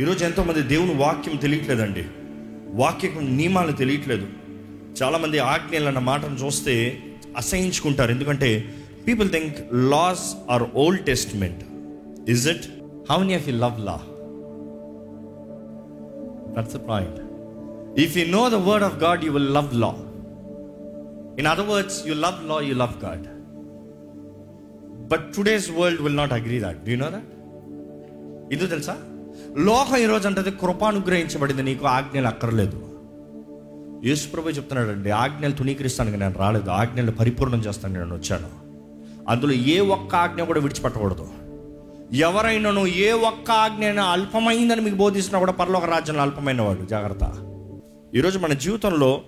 ఈరోజు ఎంతోమంది దేవుని వాక్యం తెలియట్లేదండి. వాక్యం నియమాలు తెలియట్లేదు. చాలామంది ఆజ్ఞలు అన్న మాటను చూస్తే అసహించుకుంటారు. ఎందుకంటే people think laws are Old Testament is it how many of you love law that's the point if you know the word of God you will love law in other words you love law you love God but today's world will not agree that do know that ఇది తెలుసా? లోకం ఈరోజు అంటే కృపానుగ్రహించబడింది నీకు ఆజ్ఞలు అక్కర్లేదు. యేసుప్రభు చెప్తున్నాడండి ఆజ్ఞలు తుణీకరిస్తానికి నేను రాలేదు ఆజ్ఞలు పరిపూర్ణం చేస్తాను నేను వచ్చాను. అందులో ఏ ఒక్క ఆజ్ఞ కూడా విడిచిపెట్టకూడదు. ఎవరైనాను ఏ ఒక్క ఆజ్ఞ అయినా అల్పమైందని మీకు బోధిస్తున్నా కూడా పర్లోక రాజ్యంలో అల్పమైన వాడు జాగ్రత్త ఈరోజు మన జీవితంలో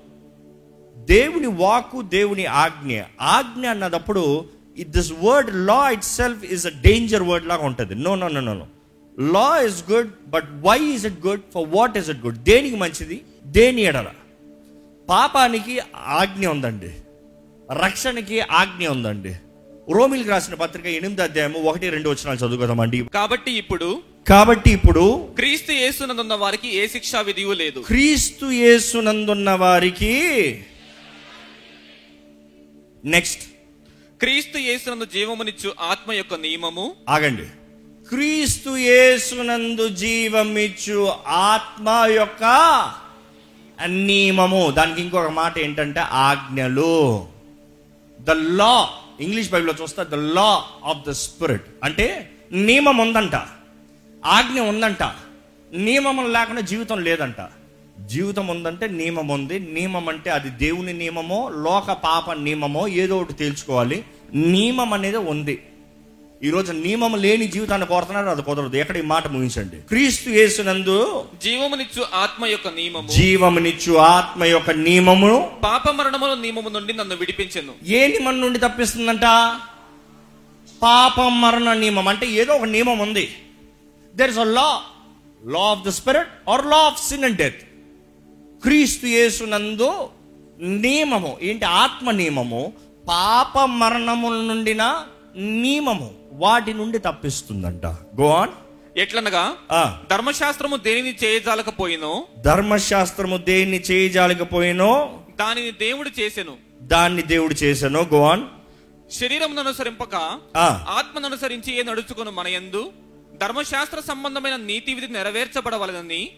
దేవుని వాకు దేవుని ఆజ్ఞ ఆజ్ఞ అన్నదప్పుడు this word law itself is a danger word లాగా ఉంటుంది. No no no no. Law is good but why is it good for what is it good దేనికి మంచిది? దేని ఎడల? పాపానికి ఆజ్ఞ ఉందండి. రక్షణకి ఆజ్ఞ ఉందండి. రోమిల్కి రాసిన పత్రిక ఎనిమిది అధ్యాయము ఒకటి రెండు వచ్చినాలు చదువుకుందామండి. కాబట్టి ఇప్పుడు కాబట్టి ఇప్పుడు క్రీస్తు యేసునందున్న వారికి ఏ శిక్షా విధియు లేదు. క్రీస్తు యేసునందున్న వారికి నెక్స్ట్ క్రీస్తు యేసునందు జీవమునిచ్చు ఆత్మ యొక్క నియమము. ఆగండి. క్రీస్తు యేసునందు జీవమిచ్చు ఆత్మ యొక్క నియమము. దానికి ఇంకొక మాట ఏంటంటే ఆజ్ఞలు. ద లా ఇంగ్లీష్ బైబిల్లో చూస్తే the law of the spirit అంటే నియమం ఉందంట. ఆజ్ఞ ఉందంట. నియమం లేకుండా జీవితం లేదంట. జీవితం ఉందంటే నియమం ఉంది. నియమం అంటే అది దేవుని నియమమో లోక పాప నియమమో ఏదో ఒకటి తేల్చుకోవాలి. నియమం అనేది ఉంది. ఈరోజు నియమం లేని జీవితాన్ని కోరుతున్నారు అది కుదరదు. ఎక్కడ ఈ మాట ముగించండి? క్రీస్తు యేసునందు జీవమునిచ్చు ఆత్మ యొక్క నియమము. జీవమునిచ్చు ఆత్మ యొక్క నియమమును పాప మరణముల నియమము నుండి నన్ను విడిపించెను. ఏ నియమం నుండి తప్పిస్తుందంట? పాపం మరణ నియమం. అంటే ఏదో ఒక నియమం ఉంది. There is a law law of the spirit or law of sin and death క్రీస్తు యేసునందు నియమము. ఏంటి? ఆత్మ నియమము. పాప మరణముల నుండిన నియమము. వాటి నుండి తప్పిస్తుందంట. గో ఆన్ ఎట్లనగా? ధర్మశాస్త్రము దేనిని చేయజాలకపోయినో? ధర్మశాస్త్రము దేన్ని చేయజాలకపోయినో? దానిని దేవుడు చేసెను. దాన్ని దేవుడు చేశాను గో ఆన్ శరీరం అనుసరింపక ఆ. ఆత్మను అనుసరించి ఏ నడుచుకును మన యందు? ధర్మశాస్త్ర సంబంధమైన నీతి విధి నెరవేర్చబడవలనని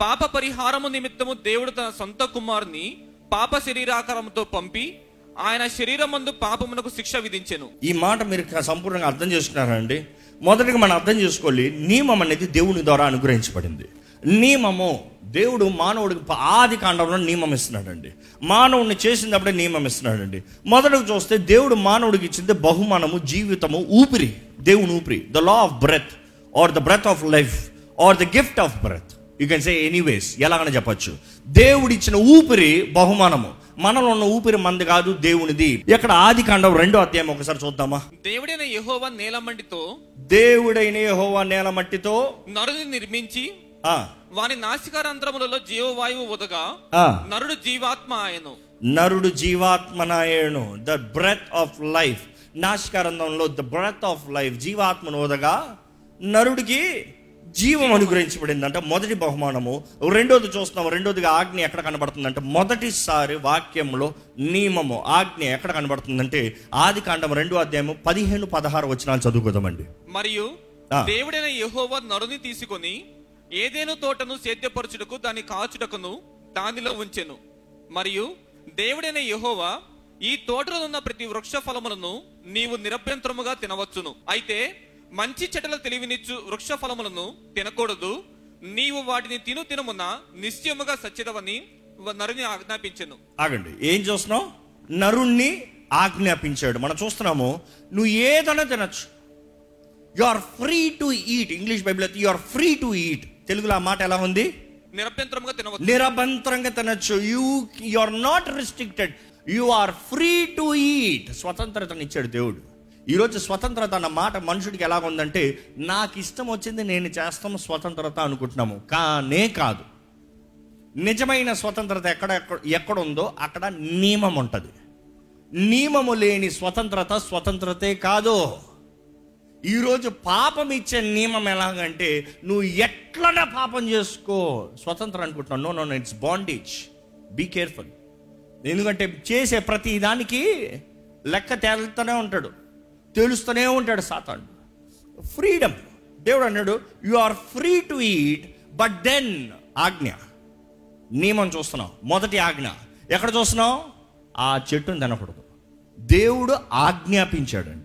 పాప పరిహారము నిమిత్తము దేవుడు తన సొంత కుమారుని పాప శరీరాకారముతో పంపి ఆయన శరీరమందు పాపమునకు శిక్ష విధించెను. ఈ మాట మీరు సంపూర్ణంగా అర్థం చేసుకున్నారండి మొదటిగా మనం అర్థం చేసుకోవాలి నియమం అనేది దేవుని ద్వారా అనుగ్రహించబడింది. నియమము దేవుడు మానవుడికి ఆది కాండంలో నియమం ఇస్తున్నాడండి. మానవుడిని చేసినప్పుడే నియమం ఇస్తున్నాడండి. మొదటకు చూస్తే దేవుడు మానవుడికి ఇచ్చింది బహుమానము జీవితము ఊపిరి. దేవుని ఊపిరి the law of breath or the breath of life or the gift of breath you can say anyways ఎలాగని చెప్పొచ్చు. దేవుడిచ్చిన ఊపిరి బహుమానము. మనలో ఉన్న ఊపిరి మంది కాదు దేవునిది. ఎక్కడ ఆది కాండం రెండో అధ్యాయం ఒకసారి చూద్దామా? దేవుడైన యెహోవా నేలమంటితో దేవుడైన యెహోవా నేల మట్టితో నరుని నిర్మించి ఆ, వాని నాసికారంధ్రములలో జీవవాయువు ఉదగా ఆ, నరుడు జీవాత్మ ఆయను. నరుడు జీవాత్మనాయను ద బ్రెత్ ఆఫ్ లైఫ్ నాశకారంధంలో ద బ్రెత్ ఆఫ్ లైఫ్ జీవాత్మను ఓదగా నరుడికి జీవం అనుగ్రహించబడిందంట. మొదటి బహుమానము. రెండోది చూస్తున్నాం రెండోదిగా ఆజ్ఞ ఎక్కడ కనబడుతుందంటే మొదటిసారి వాక్యంలో నియమము ఆజ్ఞ ఎక్కడ కనబడుతుందంటే ఆది కాండం రెండో అధ్యాయము పదిహేను పదహారు వచ్చినాలు చదువుకోదామండి. మరియు. దేవుడైన యెహోవా నరుని తీసుకొని ఏదేను తోటను సేద్యపరచుటకు దాని కాచుటకును దానిలో ఉంచెను. మరియు దేవుడైన యెహోవా ఈ తోటలో ఉన్న ప్రతి వృక్ష ఫలములను నీవు నిరభ్యంతరముగా తినవచ్చును. అయితే మంచి చెట్ల తెలివినిచ్చు వృక్ష ఫలములను తినకూడదు. నీవు వాటిని తిను తినమున నిశ్చయముగా సత్యదవని నరుని ఆజ్ఞాపించెను. ఆగండి. ఏం చూస్తున్నావు? నరుణ్ణి ఆజ్ఞాపించాడు. మనం చూస్తున్నాము నువ్వు ఏదైనా తినచ్చు. You are free to eat English Bible you are free to eat తెలుగులో ఆ మాట ఎలా ఉంది? నిరభ్యంతరముగా తినవచ్చు నిరభంతరంగా తినచ్చు. You you are not restricted you are free to eat స్వతంత్రతను ఇచ్చాడు దేవుడు. ఈరోజు స్వతంత్రత అన్న మాట మనుషుడికి ఎలా ఉందంటే నాకు ఇష్టం వచ్చింది నేను చేస్తాము స్వతంత్రత అనుకుంటున్నాము. కానే కాదు. నిజమైన స్వతంత్రత ఎక్కడ ఎక్కడ ఎక్కడ ఉందో అక్కడ నియమం ఉంటుంది. నియమము లేని స్వతంత్రత స్వతంత్రతే కాదు. ఈరోజు పాపం ఇచ్చే నియమం ఎలాగంటే నువ్వు ఎట్లనే పాపం చేసుకో స్వతంత్రం అనుకుంటున్నావు. No no it's bondage be careful ఎందుకంటే చేసే ప్రతి దానికి లెక్క తేలుతూనే ఉంటాడు. తెలుస్తూనే ఉంటాడు సాతాను. ఫ్రీడమ్ దేవుడు అన్నాడు you are free to eat but then ఆజ్ఞ. నియమం చూస్తున్నాం. మొదటి ఆజ్ఞ. ఎక్కడ చూస్తున్నావు ఆ చెట్టును తినకూడదు. దేవుడు ఆజ్ఞాపించాడంట.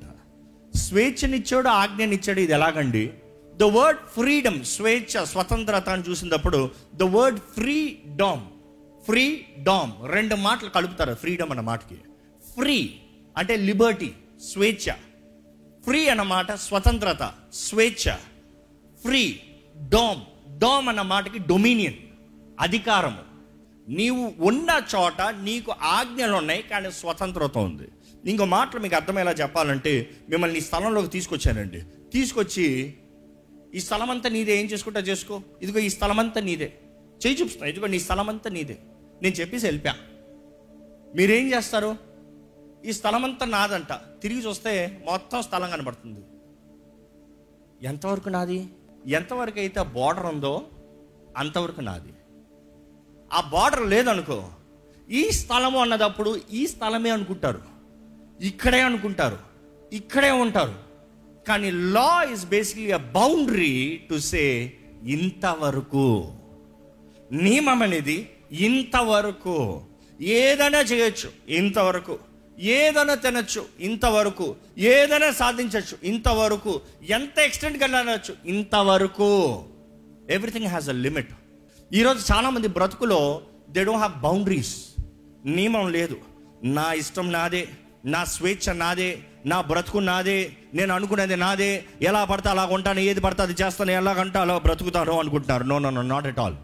స్వేచ్ఛనిచ్చాడు ఆజ్ఞనిచ్చాడు ఇది ఎలాగండి? ద వర్డ్ ఫ్రీడమ్ స్వేచ్ఛ స్వతంత్రత అని చూసినప్పుడు the word freedom freedom రెండు మాటలు కలుపుతారు ఫ్రీడమ్ అన్న మాటకి. ఫ్రీ అంటే లిబర్టీ స్వేచ్ఛ. ఫ్రీ అన్న మాట స్వతంత్రత స్వేచ్ఛ. Free dome. డోమ్ అన్న మాటకి డొమినియన్ అధికారము. నీవు ఉన్న చోట నీకు ఆజ్ఞలు ఉన్నాయి కానీ స్వతంత్రత ఉంది. ఇంకో మాటలు మీకు అర్థమయ్యేలా చెప్పాలంటే మిమ్మల్ని ఈ స్థలంలోకి తీసుకొచ్చానండి. తీసుకొచ్చి ఈ స్థలం అంతా నీదే ఏం చేసుకుంటా చేసుకో? ఇదిగో ఈ స్థలం అంతా నీదే. చేయి చూపిస్తున్నా ఇదిగో నీ స్థలం అంతా నీదే. నేను చెప్పేసి వెళ్ళిపా మీరేం చేస్తారు? ఈ స్థలం అంతా నాదంట. తిరిగి చూస్తే మొత్తం స్థలం కనబడుతుంది. ఎంతవరకు నాది? ఎంతవరకు అయితే బార్డర్ ఉందో అంతవరకు నాది. ఆ బార్డర్ లేదనుకో ఈ స్థలము అన్నదప్పుడు ఈ స్థలమే అనుకుంటారు. ఇక్కడే అనుకుంటారు. ఇక్కడే ఉంటారు. కానీ law is basically a boundary to say ఇంతవరకు. నియమం అనేది ఇంతవరకు. ఏదైనా చేయొచ్చు. ఇంతవరకు. ఏదైనా తినచ్చు ఇంతవరకు. ఏదైనా సాధించవచ్చు ఇంతవరకు. ఎంత ఎక్స్టెంట్కి వెళ్ళవచ్చు ఇంతవరకు. ఎవ్రీథింగ్ హ్యాస్ అ లిమిట్ ఈరోజు చాలామంది బ్రతుకులో దే డోంట్ హ్యావ్ బౌండరీస్ నియమం లేదు. నా ఇష్టం నాదే నా స్వేచ్ఛ నాదే నా బ్రతుకు నాదే నేను అనుకునేది నాదే. ఎలా పడితే అలా ఉంటాను ఏది పడితే అది చేస్తాను ఎలాగంటే అలా బ్రతుకుతాను అనుకుంటున్నారు. No no no not at all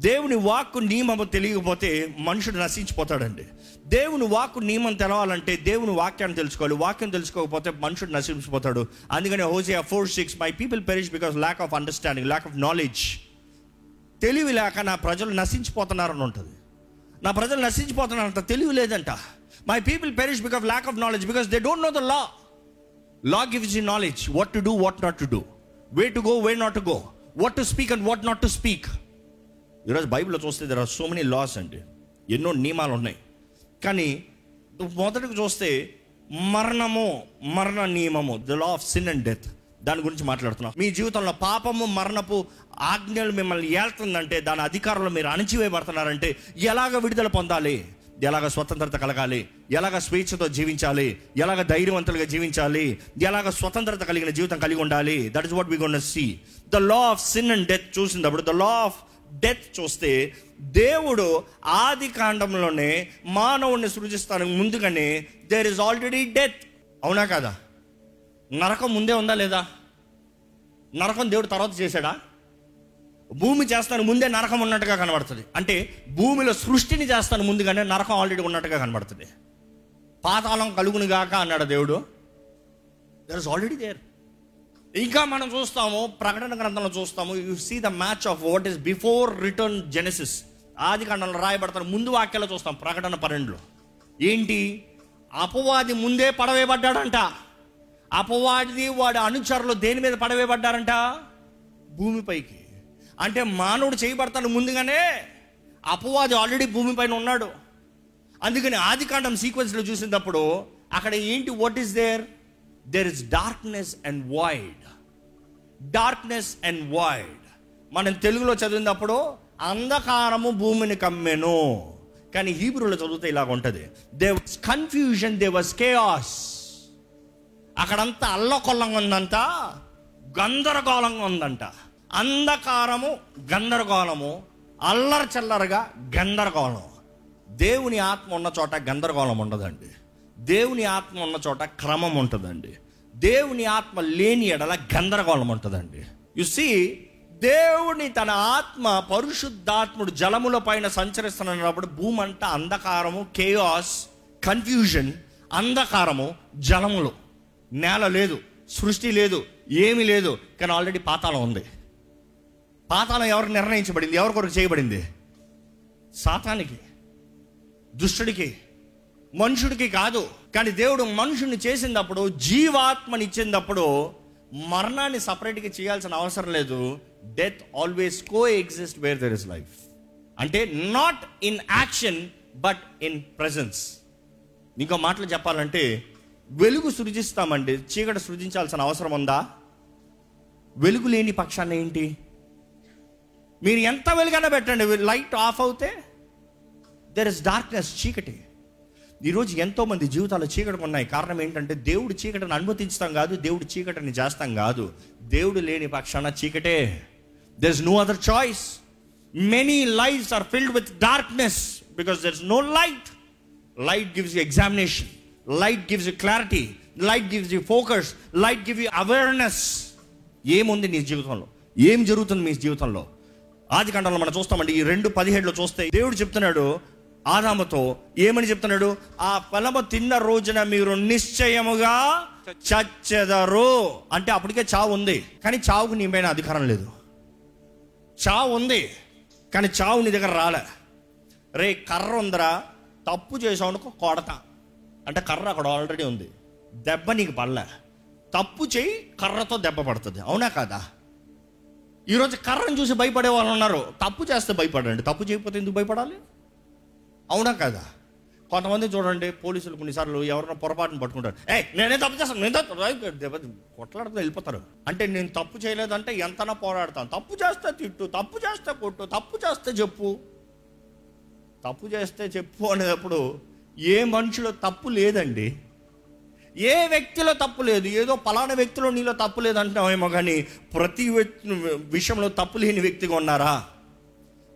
దేవుని వాక్కు నియమము తెలియకపోతే మనుషుడు నశించిపోతాడండి. దేవుని వాక్కు నియమం తెలవాలంటే దేవుని వాక్యాన్ని తెలుసుకోవాలి. వాక్యం తెలుసుకోకపోతే మనుషుడు నశించిపోతాడు. అందుకని Hosea four six my people perish because lack of understanding lack of knowledge తెలివి లేక నా ప్రజలు నశించిపోతున్నారని ఉంటుంది. నా ప్రజలు నశించిపోతున్నారంట తెలివి లేదంట. My people perish because lack of knowledge because they don't know the law law gives you knowledge what to do what not to do way to go way not to go what to speak and what not to speak ఈరోజు బైబిల్లో చూస్తే there are so many laws అండి. ఎన్నో నియమాలు ఉన్నాయి. కానీ మొదటికి చూస్తే మరణము మరణ నియమము the law of sin and death దాని గురించి మాట్లాడుతున్నాం. మీ జీవితంలో పాపము మరణపు ఆజ్ఞలు మిమ్మల్ని ఏళ్తుందంటే దాని అధికారంలో మీరు అణిచివేయబడుతున్నారంటే ఎలాగ విడుదల పొందాలి? ఎలాగ స్వతంత్రత కలగాలి? ఎలాగ స్వేచ్ఛతో జీవించాలి? ఎలాగ ధైర్యవంతులుగా జీవించాలి? ఎలాగ స్వతంత్రత కలిగిన జీవితం కలిగి ఉండాలి? That is what we gonna see the law of sin and death చూసినప్పుడు ద లా ఆఫ్ డెత్ చూస్తే దేవుడు ఆది కాండంలోనే మానవుడిని సృజిస్తానికి ముందుగానే దేర్ ఇస్ ఆల్రెడీ డెత్ అవునా కదా? నరకం ముందే ఉందా లేదా? నరకం దేవుడు తర్వాత చేశాడా? భూమి చేస్తాను ముందే నరకం ఉన్నట్టుగా కనబడుతుంది. అంటే భూమిలో సృష్టిని చేస్తాను ముందుగానే నరకం ఆల్రెడీ ఉన్నట్టుగా కనబడుతుంది. పాతాళం కలుగును గాక అన్నాడు దేవుడు. దర్ ఇస్ ఆల్రెడీ దేర్ ఇంకా మనం చూస్తాము ప్రకటన గ్రంథంలో చూస్తాము you see the match of what is before return Genesis ఆది కాండంలో రాయబడతారు ముందు వాక్యాలు చూస్తాం ప్రకటన పన్నెండులో. ఏంటి? అపవాది ముందే పడవేయబడ్డాడంట. అపవాది వాడి అనుచరులు దేని మీద పడవేయబడ్డారంట? భూమిపైకి అంటే మానవుడు చేయబడతాడు ముందుగానే అపవాది ఆల్రెడీ భూమిపైన ఉన్నాడు. అందుకని ఆది కాండం సీక్వెన్స్లో చూసినప్పుడు అక్కడ ఏంటి what is there there is darkness and void darkness and void మనం తెలుగులో చదివినప్పుడు అంధకారము భూమిని కమ్మెను. కానీ హీబ్రూలో చదివితే ఇలాగ ఉంటుంది. They was confusion they was chaos అక్కడంతా అల్లకొల్లంగా ఉందంట గందరగోళంగా ఉందంట. అంధకారము గందరగోళము అల్లరి చల్లరగా గందరగోళం. దేవుని ఆత్మ ఉన్న చోట గందరగోళం ఉండదండి. దేవుని ఆత్మ ఉన్న చోట క్రమం ఉంటుందండి. దేవుని ఆత్మ లేని ఎడల గందరగోళం ఉంటుందండి. యు సీ దేవుని తన ఆత్మ పరిశుద్ధాత్ముడు జలముల పైన సంచరిస్తున్నప్పుడు భూమి అంతా అంధకారము కేయాస్ కన్ఫ్యూజన్ అంధకారము జలములు. నేల లేదు సృష్టి లేదు ఏమీ లేదు కానీ ఆల్రెడీ పాతాళం ఉంది. పాతాళం ఎవరు నిర్ణయించబడింది? ఎవరి కొరకు చేయబడింది? సాతానికి దుష్టుడికి. మనుషుడికి కాదు. కానీ దేవుడు మనుషుని చేసినప్పుడు జీవాత్మని ఇచ్చినప్పుడు మరణాన్ని సపరేట్గా చేయాల్సిన అవసరం లేదు. Death always coexist where there is life అంటే not in action but in presence ఇంకో మాటలు చెప్పాలంటే వెలుగు సృజిస్తామండి. చీకటి సృజించాల్సిన అవసరం ఉందా? వెలుగు లేని పక్షాన్ని ఏంటి? మీరు ఎంత వెలుగైనా పెట్టండి. లైట్ ఆఫ్ అవుతే దెర్ ఇస్ డార్క్నెస్ చీకటి. ఈరోజు ఎంతో మంది జీవితాలు చీకటి ఉన్నాయి. కారణం ఏంటంటే దేవుడు చీకటిని అనుమతించడం కాదు దేవుడు చీకటిని చేస్తాం కాదు. దేవుడు లేని పక్షాన చీకటే. There is no other choice many lifes are filled with darkness because there is no light light gives you examination light gives you clarity light gives you focus light give you awareness ఏముంది నీ జీవితంలో? ఏం జరుగుతుంది మీ జీవితంలో? ఆది కాండంలో మనం చూస్తామండి ఈ రెండు పదిహేడులో చూస్తే దేవుడు చెప్తున్నాడు ఆదాముతో ఏమని చెప్తున్నాడు? ఆ ఫలము తిన్న రోజున మీరు నిశ్చయముగా చచ్చెదరు. అంటే అప్పటికే చావు ఉంది. కానీ చావుకు నీ పైన అధికారం లేదు. చావు ఉంది. కానీ చావు నీ దగ్గర రాలే. రే కర్ర ఉందరా. తప్పు చేసావు అనుకో కొడతా. అంటే కర్ర అక్కడ ఆల్రెడీ ఉంది. దెబ్బ నీకు పడలే. తప్పు చేయి కర్రతో దెబ్బ పడుతుంది. అవునా కాదా? ఈరోజు కర్రను చూసి భయపడే వాళ్ళు ఉన్నారు. తప్పు చేస్తే భయపడండి. తప్పు చేయకపోతే ఎందుకు భయపడాలి? అవునా కదా? కొంతమంది చూడండి పోలీసులు కొన్నిసార్లు ఎవరైనా పొరపాటును పట్టుకుంటారు. ఏ నేనే తప్పు చేస్తాను? నేను కొట్లాడుతూ వెళ్ళిపోతారు. అంటే నేను తప్పు చేయలేదంటే ఎంతనా పోరాడతాను. తప్పు చేస్తే తిట్టు తప్పు చేస్తే కొట్టు తప్పు చేస్తే చెప్పు. తప్పు చేస్తే చెప్పు అనేటప్పుడు ఏ మనిషిలో తప్పు లేదండి. ఏ వ్యక్తిలో తప్పు లేదు. ఏదో పలానా వ్యక్తిలో నీలో తప్పు లేదంటున్నామేమో కానీ ప్రతి వ్యక్తి విషయంలో తప్పు లేని వ్యక్తిగా ఉన్నారా?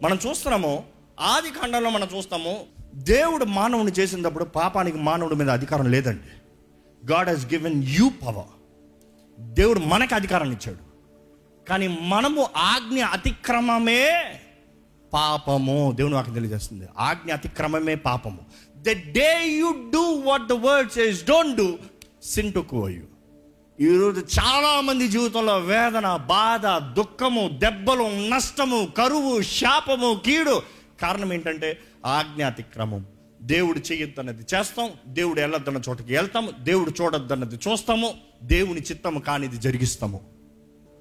మనం చూస్తున్నాము ఆది ఖండంలో మనం చూస్తాము దేవుడు మానవుని చేసినప్పుడు పాపానికి మానవుడి మీద అధికారం లేదండి. God has given you power దేవుడు మనకి అధికారాన్ని ఇచ్చాడు. కానీ మనము ఆజ్ఞ అతిక్రమమే పాపము. దేవుని వాకి తెలియజేస్తుంది. ఆజ్ఞ అతిక్రమమే పాపము. The day you do what the word says don't do sin to you ఈరోజు చాలామంది జీవితంలో వేదన బాధ దుఃఖము దెబ్బలు నష్టము కరువు శాపము కీడు కారణం ఏంటంటే ఆజ్ఞాతిక్రమం. దేవుడు చేయొద్దన్నది చేస్తాం దేవుడు వెళ్ళొద్దన్న చోటకి వెళ్తాము దేవుడు చూడొద్దన్నది చూస్తాము దేవుని చిత్తము కానిది జరిగిస్తాము.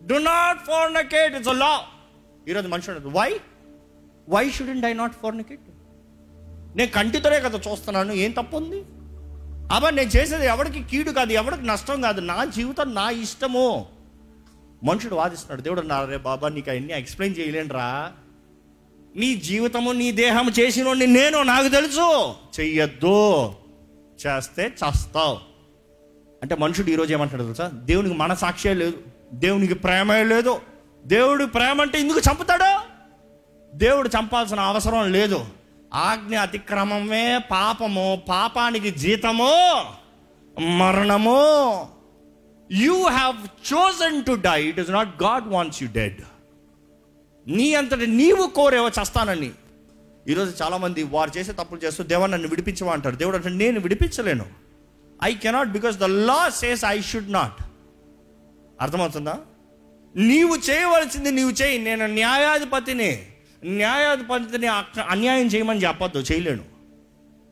Do not fornicate it's law ఈరోజు మనుషుడు why why shouldn't I not fornicate నేను కంటితోనే కదా చూస్తున్నాను ఏం తప్పు ఉంది అబ్బా నేను చేసేది ఎవరికి కీడు కాదు ఎవరికి నష్టం కాదు నా జీవితం నా ఇష్టము. మనుషుడు వాదిస్తున్నాడు దేవుడు అన్నారు రే బాబా నీకు అవన్నీ ఎక్స్ప్లెయిన్ చేయలేనురా. నీ జీవితము నీ దేహం చేసినోడిని నేను నాకు తెలుసు. చెయ్యొద్దు. చేస్తే చేస్తావు. అంటే మనుషుడు ఈరోజు ఏమంటాడు తెలుసా? దేవునికి మన సాక్ష్యే లేదు. దేవునికి ప్రేమే లేదు. దేవుడు ప్రేమ అంటే ఎందుకు చంపుతాడు? దేవుడు చంపాల్సిన అవసరం లేదు. ఆజ్ఞ అతిక్రమమే పాపము పాపానికి జీతము మరణము. You have chosen to die it is not God wants you dead నీ అంతటి నీవు కోరేవో చస్తానని. ఈరోజు చాలామంది వారు చేసే తప్పులు చేస్తూ దేవా నన్ను విడిపించవా? అంటారు. దేవుడు అంటే నేను విడిపించలేను. I cannot because the law says I should not అర్థమవుతుందా? నీవు చేయవలసింది నీవు చేయి. నేను న్యాయాధిపతిని న్యాయాధిపతిని అక్క- అన్యాయం చేయమని చెప్పొద్దు చేయలేను.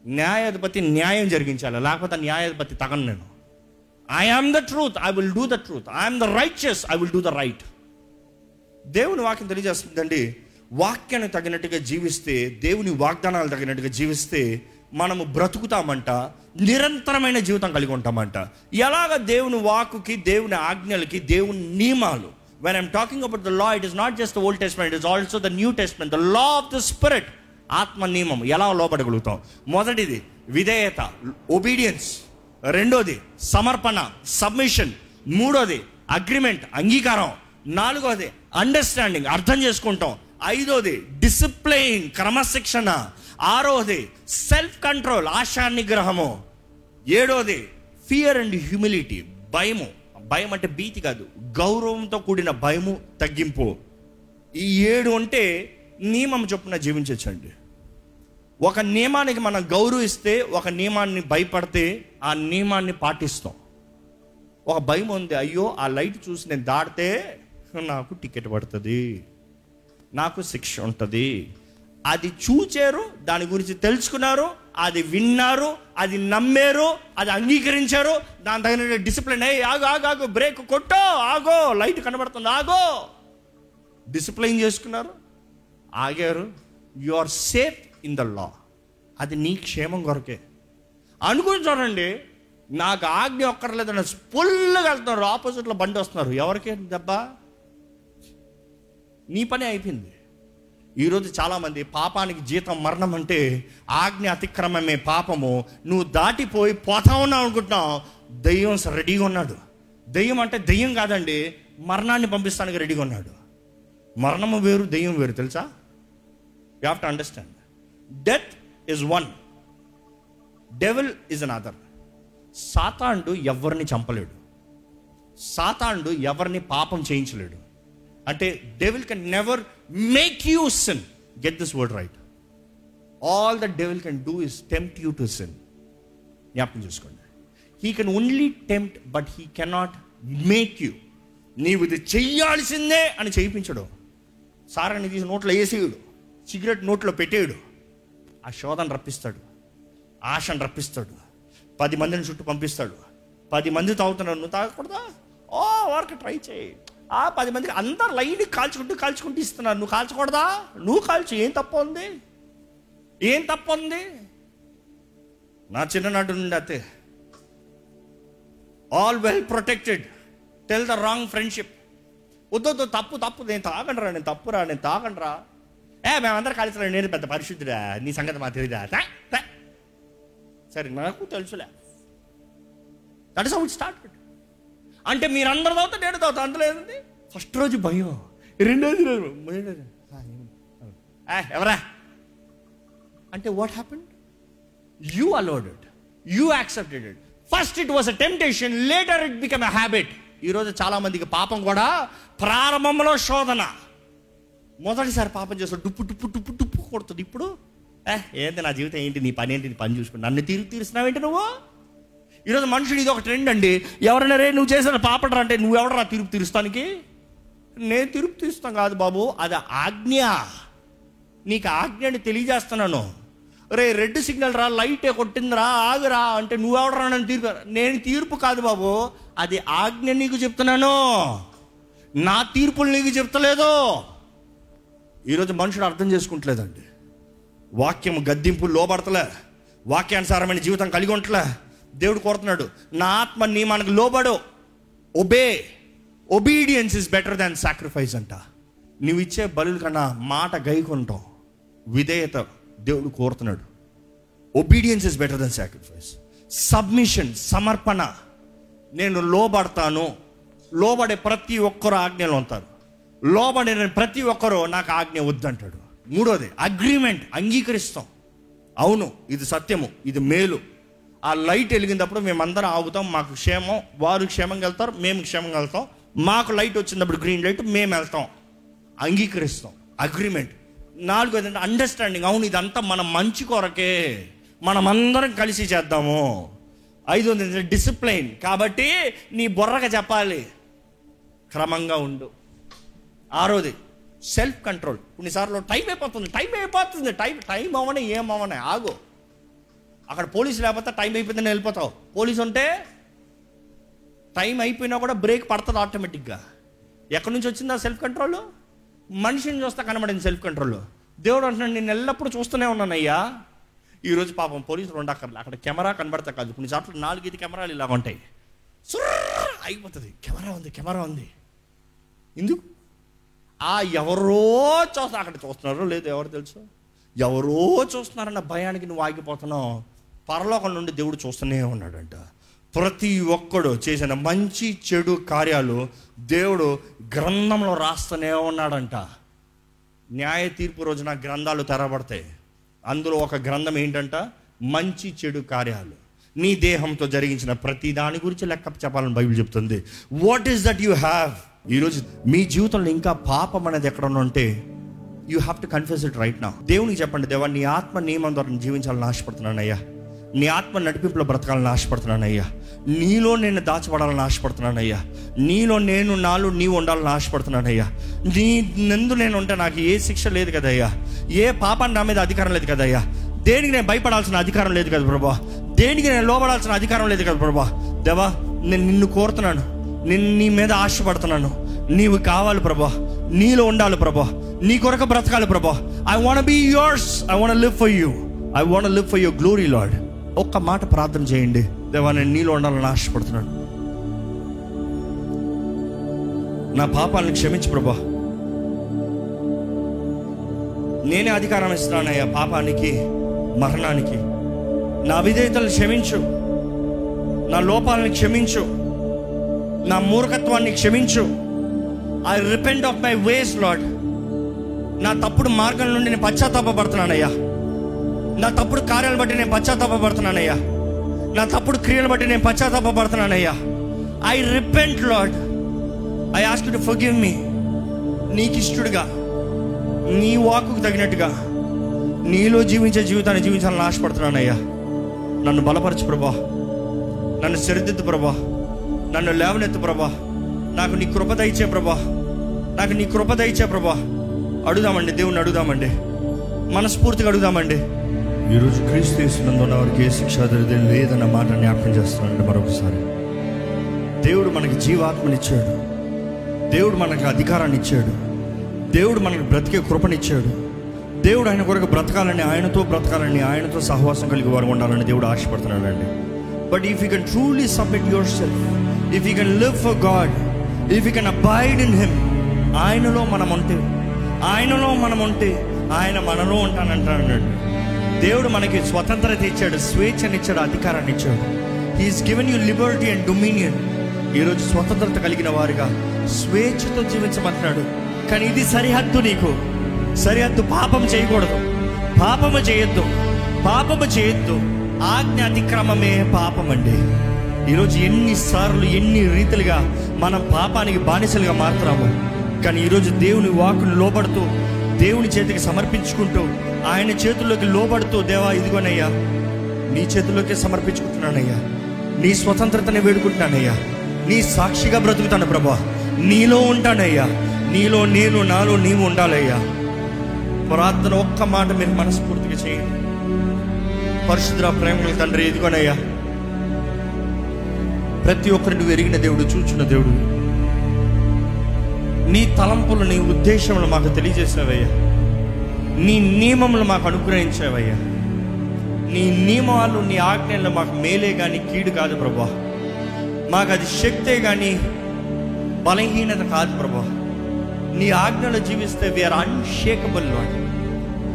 న్యాయాధిపతి న్యాయం జరిగించాలి లేకపోతే న్యాయాధిపతి తగను నేను. I am the truth I will do the truth I'm the right I will do the right దేవుని వాక్యం తెలియజేస్తుందండి వాక్యానికి తగినట్టుగా జీవిస్తే దేవుని వాగ్దానాలు తగినట్టుగా జీవిస్తే మనము బ్రతుకుతామంట నిరంతరమైన జీవితం కలిగి ఉంటామంట. ఎలాగ దేవుని వాకుకి దేవుని ఆజ్ఞలకి దేవుని నియమాలు? When I'm talking about the law it is not just the Old Testament it is also the New Testament the law of the spirit ఆత్మ నియమం ఎలా లోపడగలుగుతాం మొదటిది విధేయత ఒబీడియన్స్ రెండోది సమర్పణ సబ్మిషన్ మూడోది అగ్రిమెంట్ అంగీకారం. నాలుగోది అండర్స్టాండింగ్ అర్థం చేసుకుంటాం. ఐదోది డిసిప్లైన్ క్రమశిక్షణ. ఆరోది సెల్ఫ్ కంట్రోల్ ఆశా నిగ్రహము ఏడోది ఫియర్ అండ్ హ్యూమిలిటీ భయము. భయం అంటే భీతి కాదు గౌరవంతో కూడిన భయము తగ్గింపు. ఈ ఏడు అంటే నియమం చొప్పున జీవించవచ్చండి ఒక నియమానికి మనం గౌరవిస్తే ఒక నియమాన్ని భయపడితే ఆ నియమాన్ని పాటిస్తాం. ఒక భయం ఉంది అయ్యో ఆ లైట్ చూసి నేను దాటితే నాకు టికెట్ పడుతుంది. నాకు శిక్ష ఉంటుంది. అది చూచారు దాని గురించి తెలుసుకున్నారు అది విన్నారు అది నమ్మారు అది అంగీకరించారు. దాని తగిన డిసిప్లిన్ అయ్యి ఆగు ఆగు ఆగు బ్రేక్ కొట్టో ఆగో లైట్ కనబడుతుంది ఆగో. డిసిప్లైన్ చేసుకున్నారు ఆగారు. You are safe in the law. అది నీ క్షేమం కొరకే. అనుకుని చూడండి నాకు ఆజ్ఞ ఒక్కర్లేదని ఫుల్గా వెళ్తున్నారు ఆపోజిట్లో బండి వస్తున్నారు. ఎవరికి దెబ్బ? నీ పని అయిపోయింది. ఈరోజు చాలామంది పాపానికి జీతం మరణం అంటే ఆజ్ఞ అతిక్రమమే పాపము. నువ్వు దాటిపోయి పోతా ఉన్నావు అనుకుంటున్నావు. దెయ్యం రెడీగా ఉన్నాడు. దెయ్యం అంటే దెయ్యం కాదండి మరణాన్ని పంపిస్తానికి రెడీగా ఉన్నాడు. మరణము వేరు దెయ్యం వేరు తెలుసా? You have to understand death is one devil is another సాతాండు ఎవరిని చంపలేడు. సాతాండు ఎవరిని పాపం చేయించలేడు. అంటే devil can never make you sin get this word right all the devil can do is tempt you to sin జ్ఞాపకం చేసుకోండి. He can only tempt but he cannot make you నీవు ఇది చెయ్యాల్సిందే అని చేయించడు. సారాన్ని తీసి నోట్లో వేసేయడు. సిగరెట్ నోట్లో పెట్టేయడు. ఆ శోధన రప్పిస్తాడు. ఆశను రప్పిస్తాడు. పది మందిని చుట్టూ పంపిస్తాడు. పది మంది తాగుతున్నాడు నువ్వు తాగకూడదా? ఓ వరకు ట్రై చేయి. ఆ పది మందికి అందరు లైన్ కాల్చుకుంటూ కాల్చుకుంటూ ఇస్తున్నారు. నువ్వు కాల్చకూడదా? నువ్వు కాల్చు. ఏం తప్పు ఉంది? ఏం తప్పు ఉంది? నా చిన్ననాటి నుండి అతే all well protected tell the wrong friendship వద్దొద్దు తప్పు తప్పు. నేను తాగండిరా నేను తప్పురా నేను తాగండిరా ఏ మేమందరం కలిసి నేను పెద్ద పరిశుద్ధుడా నీ సంగతి మా తెలియదా సరే నాకు తెలుసులే. That is how it start అంటే మీరందరూ తాగుతా నేను తాగుతా అందులో ఫస్ట్ రోజు భయం. రెండోది రోజు ఎవరా? అంటే what happen you allowed it you accepted it first it was a temptation later it become a habit ఈరోజు చాలామందికి పాపం కూడా ప్రారంభంలో శోధన. మొదటిసారి పాపం చేస్తాడు డుప్పు డుప్పు డుప్పు డుప్పు కొడుతుంది. ఇప్పుడు? ఏ ఏంటి నా జీవితం? ఏంటి నీ పని? ఏంటి నీ పని చూసుకుంటు నన్ను తీరు తీరుస్తున్నావేంటి నువ్వు? ఈరోజు మనుషుడు ఇది ఒక ట్రెండ్ అండి. ఎవరైనా రే నువ్వు చేసిన పాపడరా అంటే నువ్వు ఎవడరా తీర్పు తీరుస్తానికి? నేను తీర్పు తీరుస్తాను కాదు బాబు అది ఆజ్ఞ. నీకు ఆజ్ఞని తెలియజేస్తున్నాను. రే రెడ్ సిగ్నల్ రా లైటే కొట్టిందిరా ఆగురా అంటే నువ్వెవడరా నన్ను తీర్పు నేను తీర్పు కాదు బాబు అది ఆజ్ఞ నీకు చెప్తున్నాను. నా తీర్పులు నీకు చెప్తలేదు. ఈరోజు మనుషుడు అర్థం చేసుకుంటలేదండి. వాక్యం గద్దింపు లోబడతలే. వాక్యానుసారమైన జీవితం కలిగి ఉంటలే దేవుడు కోరుతున్నాడు నా ఆత్మ నీ మనకు లోబడు. Obey obedience is better than sacrifice అంట. నువ్వు ఇచ్చే బలు కన్నా మాట గైకుంటాం విధేయత దేవుడు కోరుతున్నాడు. Obedience is better than sacrifice submission సమర్పణ. నేను లోబడతాను. లోబడే ప్రతి ఒక్కరు ఆజ్ఞలు ఉంటారు. లోబడిన ప్రతి ఒక్కరు నాకు ఆజ్ఞ వద్దంటాడు. మూడోది అగ్రిమెంట్ అంగీకరిస్తాం. అవును ఇది సత్యము ఇది మేలు. ఆ లైట్ వెలిగినప్పుడు మేమందరం ఆగుతాం మాకు క్షేమం వారు క్షేమంగా వెళ్తారు మేము క్షేమంగా వెళ్తాం. మాకు లైట్ వచ్చినప్పుడు గ్రీన్ లైట్ మేము వెళ్తాం. అంగీకరిస్తాం. అగ్రిమెంట్. నాలుగోది అంటే అండర్స్టాండింగ్ అవును ఇదంతా మన మంచి కొరకే. మనం అందరం కలిసి చేద్దాము. ఐదోది డిసిప్లైన్ కాబట్టి నీ బొర్రగా చెప్పాలి. క్రమంగా ఉండు. ఆరోది సెల్ఫ్ కంట్రోల్ కొన్నిసార్లు టైం అయిపోతుంది టైం అయిపోతుంది. టైం టైం అవ్వనే ఏం అవ్వనే అక్కడ పోలీసు లేకపోతే టైం అయిపోయిందని వెళ్ళిపోతావు. పోలీసు ఉంటే టైం అయిపోయినా కూడా బ్రేక్ పడుతుంది ఆటోమేటిక్గా. ఎక్కడి నుంచి వచ్చిందా సెల్ఫ్ కంట్రోల్ మనిషిని చూస్తా కనబడింది సెల్ఫ్ కంట్రోల్ దేవుడు అంటున్నాడు నేను ఎల్లప్పుడూ చూస్తూనే ఉన్నాను అయ్యా. ఈరోజు పాపం పోలీసులు ఉండక్కర్లే అక్కడ కెమెరా కనబడతా కాదు. కొన్నిసార్లు నాలుగైదు కెమెరాలు ఇలా ఉంటాయి. అయిపోతుంది. కెమెరా ఉంది కెమెరా ఉంది. ఎందుకు? ఆ ఎవరో చూస్తా అక్కడ చూస్తున్నారో లేదు ఎవరు తెలుసు? ఎవరో చూస్తున్నారన్న భయానికి నువ్వు ఆగిపోతున్నావు. పరలోకం నుండి దేవుడు చూస్తూనే ఉన్నాడంట. ప్రతి ఒక్కడు చేసిన మంచి చెడు కార్యాలు దేవుడు గ్రంథంలో రాస్తూనే ఉన్నాడంట. న్యాయ తీర్పు రోజున గ్రంథాలు తెరబడతాయి. అందులో ఒక గ్రంథం ఏంటంట? మంచి చెడు కార్యాలు. నీ దేహంతో జరిగించిన ప్రతి దాని గురించి లెక్క చెప్పాలని బైబిల్ చెప్తుంది. What is that you have ఈరోజు మీ జీవితంలో ఇంకా పాపం అనేది ఎక్కడ ఉంటే you have to confuse it right నా దేవునికి చెప్పండి దేవా నీ ఆత్మ నియమం ద్వారా జీవించాలని జీవించాలని ఆశపడుతున్నానయ్యా. నీ ఆత్మ నడిపింపులో బ్రతకాలని ఆశపడుతున్నానయ్యా నీలో నేను దాచబడాలని ఆశపడుతున్నానయ్యా నీలో నేను నాలో నీవు ఉండాలని ఆశపడుతున్నానయ్యా నీ నందు నేను ఉంటే నాకు ఏ శిక్ష లేదు కదయ్యా ఏ పాపాన్ని నా మీద అధికారం లేదు కదయ్యా దేనికి నేను భయపడాల్సిన అధికారం లేదు కదా ప్రభా. దేనికి నేను లోబడాల్సిన అధికారం లేదు కదా ప్రభా. దేవా నేను నిన్ను కోరుతున్నాను. నేను నీ మీద ఆశపడుతున్నాను. నీవు కావాలి ప్రభా. నీలో ఉండాలి ప్రభా. నీ కొరకు బ్రతకాలి ప్రభా. I want be yours I want live for you I want live for your glory Lord ఒక్క మాట ప్రార్థన చేయండి. దేవా నేను నీలో ఉండాలని ఆశపడుతున్నాను. నా పాపాలను క్షమించు ప్రభా. నేనే అధికారం ఇస్తున్నానయ్యా పాపానికి మరణానికి. నా విధేయతలు క్షమించు. నా లోపాలను క్షమించు. నా మూర్ఖత్వాన్ని క్షమించు. I repent of my ways Lord నా తప్పుడు మార్గం నుండి నేను పశ్చాత్తాపడుతున్నానయ్యా నా తప్పుడు కార్యాలను బట్టి నేను పశ్చాత్తాపడుతున్నానయ్యా నా తప్పుడు క్రియలు బట్టి నేను పశ్చాత్తాపడుతున్నానయ్యా I repent Lord I ask to forgive me నీకు ఇష్టడుగా. నీ వాకుకు తగినట్టుగా. నీలో జీవించే జీవితాన్ని జీవించాలని ఆశపడుతున్నానయ్యా. నన్ను బలపరచు ప్రభా. నన్ను సరిదిద్దు ప్రభా. నన్ను లేవనెత్తు ప్రభా. నాకు నీ కృప దయచే ప్రభా. నాకు నీ కృప దయచే ప్రభా. అడుగుదామండి దేవుణ్ణి అడుగుదామండి. మనస్ఫూర్తిగా అడుగుదామండి. ఈరోజు క్రీస్తు చేసినందున వారికి ఏ శిక్ష దరిద్రం లేదన్న మాట జ్ఞాపకం చేస్తున్నాను మరొకసారి. దేవుడు మనకి జీవాత్మనిచ్చాడు దేవుడు మనకు అధికారాన్ని ఇచ్చాడు. దేవుడు మనకు బ్రతికే కృపనిచ్చాడు దేవుడు ఆయన కొరకు బ్రతకాలని ఆయనతో బ్రతకాలని ఆయనతో సహవాసం కలిగి వారు ఉండాలని దేవుడు ఆశపడుతున్నాడండి. But if you can truly submit yourself if you can live for God if you can abide in him ఆయనలో మనం ఉంటే ఆయనలో మనం ఉంటే ఆయన మనలో ఉంటానంటాడు దేవుడు మనకి స్వతంత్రత ఇచ్చాడు స్వేచ్ఛనిచ్చాడు అధికారాన్ని ఇచ్చాడు. He's given you liberty and dominion ఈరోజు స్వతంత్రత కలిగిన వారుగా స్వేచ్ఛతో జీవించమంటున్నాడు. కానీ ఇది సరిహద్దు నీకు. సరిహద్దు పాపం చేయకూడదు. పాపము చేయొద్దు. పాపము చేయొద్దు. ఆజ్ఞ అతిక్రమమే పాపం అండి. ఈరోజు ఎన్నిసార్లు ఎన్ని రీతిలుగా మనం పాపానికి బానిసలుగా మారుతున్నాము. కానీ ఈరోజు దేవుని వాకును లోబడుతూ దేవుని చేతికి సమర్పించుకుంటూ ఆయన చేతుల్లోకి లోబడుతూ దేవా ఇదిగోనయ్యా నీ చేతుల్లోకి సమర్పించుకుంటున్నానయ్యా. నీ స్వతంత్రతని వేడుకుంటున్నానయ్యా. నీ సాక్షిగా బ్రతుకుతాను ప్రభా. నీలో ఉంటానయ్యా. నీలో నేను నాలో నీవు ఉండాలయ్యా. ప్రార్థన ఒక్క మాట మీరు మనస్ఫూర్తిగా చేయండి. పరిశుద్ర ప్రేమల తండ్రి ఇదిగోనయ్యా. ప్రతి ఒక్కరిని ఎరిగిన దేవుడు చూచిన దేవుడు. నీ తలంపులు నీ ఉద్దేశములు మాకు తెలియజేసావయ్యా నీ నియమములు మాకు అనుగ్రహించావయ్యా. నీ నియమాలు నీ ఆజ్ఞలు మాకు మేలే కానీ కీడు కాదు ప్రభా. మాకు అది శక్తే కానీ బలహీనత కాదు ప్రభా. నీ ఆజ్ఞలు జీవిస్తే వీఆర్ అన్షేకబుల్ లాడ్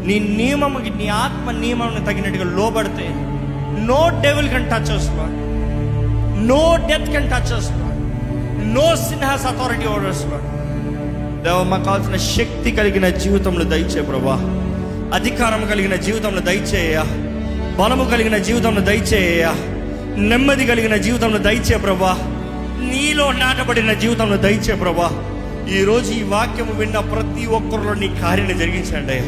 నీ నియమముకి నీ ఆత్మ నియమం తగినట్టుగా లోబడితే no devil can touch us Lord no death can touch us Lord no sin has authority over us Lord దేవ మాకు కావాల్సిన శక్తి కలిగిన జీవితంలో దయచే ప్రభా. అధికారం కలిగిన జీవితంలో దయచేయ. బలము కలిగిన జీవితంలో దయచేయ. నెమ్మది కలిగిన జీవితంలో దయచే ప్రభా. నీలో నాటబడిన జీవితంలో దయచే ప్రభా. ఈరోజు ఈ వాక్యము విన్న ప్రతి ఒక్కరిలో నీ కార్యాన్ని జరిగించండి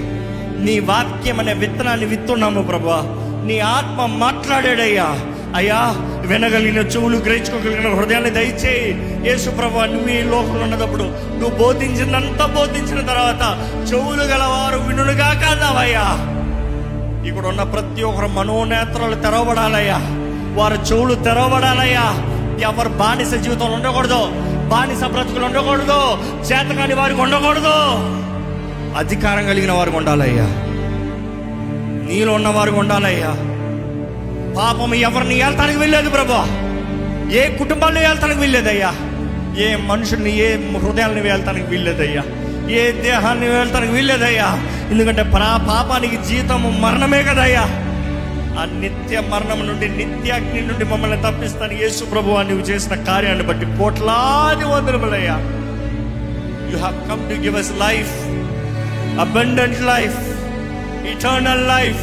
నీ వాక్యం అనే విత్తనాన్ని విత్తున్నాము ప్రభా. నీ ఆత్మ మాట్లాడాడయ్యా. అయ్యా వినగలిగిన చెవులు గ్రహించుకోగలిగిన హృదయాన్ని దయచేయి యేసు ప్రభా నువ్వు ఈ లోకంలో ఉన్నప్పుడు నువ్వు బోధించినంత బోధించిన తర్వాత చెవులు గలవారు వినులుగా కాదావయ్యా. ఇక్కడ ఉన్న ప్రతి ఒక్కరు మనోనేత్రాలు తెరవబడాలయ్యా. వారి చెవులు తెరవబడాలయ్యా. ఎవరు బానిస జీవితంలో ఉండకూడదు బానిస బ్రతుకులు ఉండకూడదు చేతకాని వారికి ఉండకూడదు. అధికారం కలిగిన వారికి ఉండాలయ్యా. నీలో ఉన్న వారికి ఉండాలయ్యా. పాపం ఎవరిని ఏళ్తానికి వెళ్ళలేదు ప్రభా. ఏ కుటుంబాన్ని వెళ్తానికి వెళ్ళలేదయ్యా. ఏ మనుషుల్ని ఏ హృదయాన్ని వెళ్తానికి వీల్లేదయ్యా ఏ దేహాన్ని వెళ్తానికి వీల్లేదయ్యా ఎందుకంటే ప్రా పాపానికి జీతము మరణమే కదయ్యా. ఆ నిత్య మరణం నుండి నిత్యాగ్ని నుండి మమ్మల్ని తప్పిస్తాను యేసు ప్రభు నువ్వు చేసిన కార్యాన్ని బట్టి కోట్లాది వందరములయ్యా you have come to give us life abundant life eternal life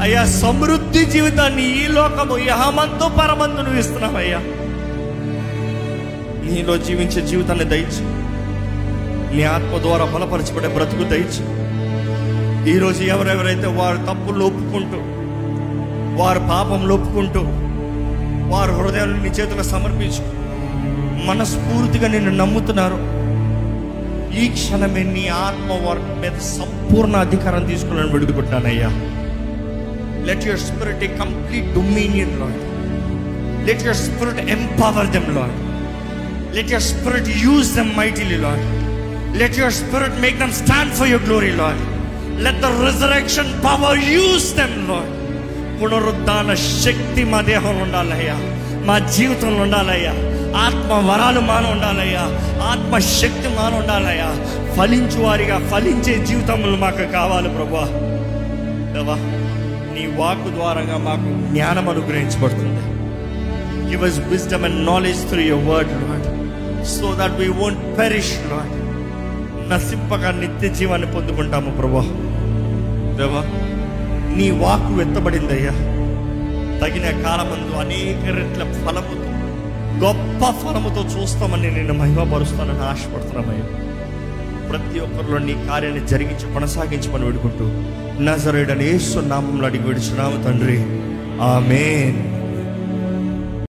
అయ్యా సమృద్ధి జీవితాన్ని ఈ లోకము యహమంతో పరమందు నువ్వు ఇస్తున్నావయ్యా నీలో జీవించే జీవితాన్ని దయచి. నీ ఆత్మ ద్వారా బలపరచబడే బ్రతుకు దయచి. ఈరోజు ఎవరెవరైతే వారు తప్పులు ఒప్పుకుంటూ వారు పాపం ఒప్పుకుంటూ వారు హృదయాలు నీ చేతులు సమర్పించు మనస్ఫూర్తిగా నిన్ను నమ్ముతున్నారు. ఈ క్షణమే నీ ఆత్మ వారి మీద సంపూర్ణ అధికారం తీసుకోవాలని విడుకుంటున్నానయ్యా let your spirit complete dominion Lord let your spirit empower them Lord let your spirit use them mightily Lord let your spirit make them stand for your glory Lord let the resurrection power use them Lord పునరుద్ధాన శక్తి మా దేహంలో ఉండాలయ్యా. మా జీవితంలో ఉండాలయ్యా. ఆత్మ వరాలు మాన ఉండాలయ్యా. ఆత్మ శక్తి మాన ఉండాలయ్యా. ఫలించు వారిగా ఫలించే జీవితములు మాకు కావాలి ప్రభా. నీ వాక్కు ద్వారంగా మాకు జ్ఞానం అనుగ్రహించబడుతుంది. Give us wisdom and knowledge through your word Lord so that we won't perish Lord నశింపక నిత్య జీవాన్ని పొందుకుంటాము ప్రభా. దేవా నీ వాక్కు ఎత్తబడిందయ్యా. తగిన కాలమందు అనేక రెట్ల ఫలముతో గొప్ప ఫలముతో చూస్తామని నేను మహిమపరుస్తానని ఆశపడుతున్నామయ్యా. ప్రతి ఒక్కరిలో నీ కార్యాన్ని జరిగించి కొనసాగించమని వేడుకుంటూ నజరేడని యేసు నామంలో అడిగి విడిచున్నాము తండ్రి. ఆమెన్.